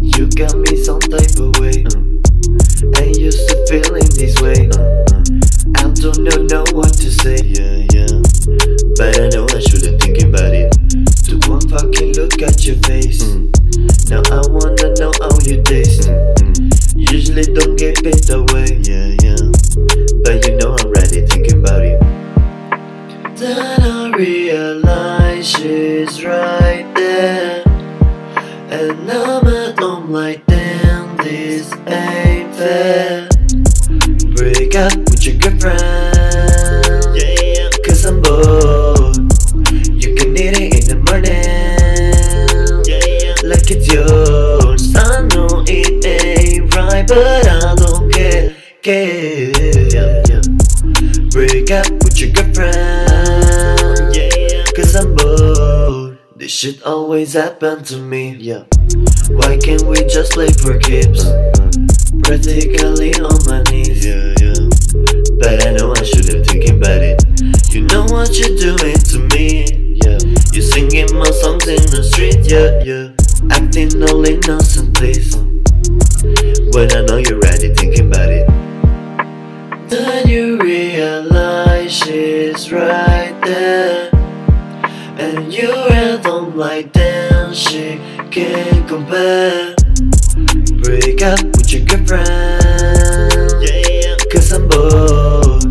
You got me some type of way. Ain't used to feeling this way. I don't know, know what to say. Yeah, yeah. But I know I shouldn't think about it. Took one fucking look at your face. Mm. Now I wanna know how you taste. Mm, mm. Usually don't realize she's right there. And I'm at home like damn, this ain't fair. Break up with your girlfriend. Yeah, cause I'm bored. You can eat it in the morning. Yeah, like it's yours. I know it ain't right, but I don't care. care. Yeah, yeah. Break up with your girlfriend. This shit always happen to me. Yeah. Why can't we just play for keeps? Uh, uh. Practically on my knees. Yeah, yeah. But I know I shouldn't thinking about it. You know what you're doing to me. Yeah. You singing my songs in the street. Yeah, yeah. Acting all innocent, please. Uh. When I know you're ready thinking about it. Then you realize she's right there. At home like she can't compare. Break up with your girlfriend. Yeah, cause I'm bored.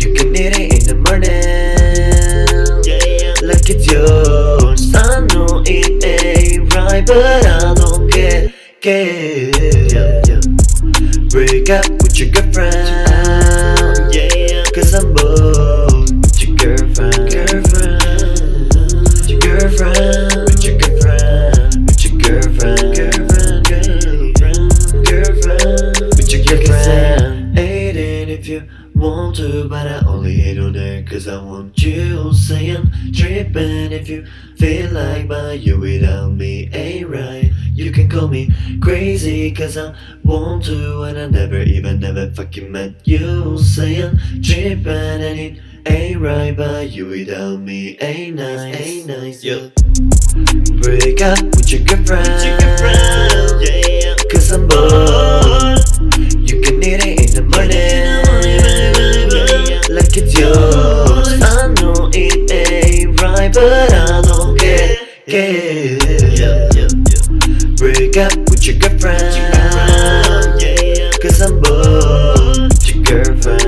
You can eat it in the morning. Yeah, like it's yours. I know it ain't right, but I don't care. care. Yeah. Break up with your girlfriend. You want to, but I only hate on her cause I want you. Saying tripping. If you feel like, but you without me ain't right. You can call me crazy cause I want to and I never even never fucking met you saying tripping. And it ain't right but you without me ain't nice ain't nice yeah. Break up with your girlfriend, with your girlfriend yeah. Cause I'm bored but I don't care. Yeah, yeah, yeah. Break up with your girlfriend. Cause I'm bored. Your girlfriend.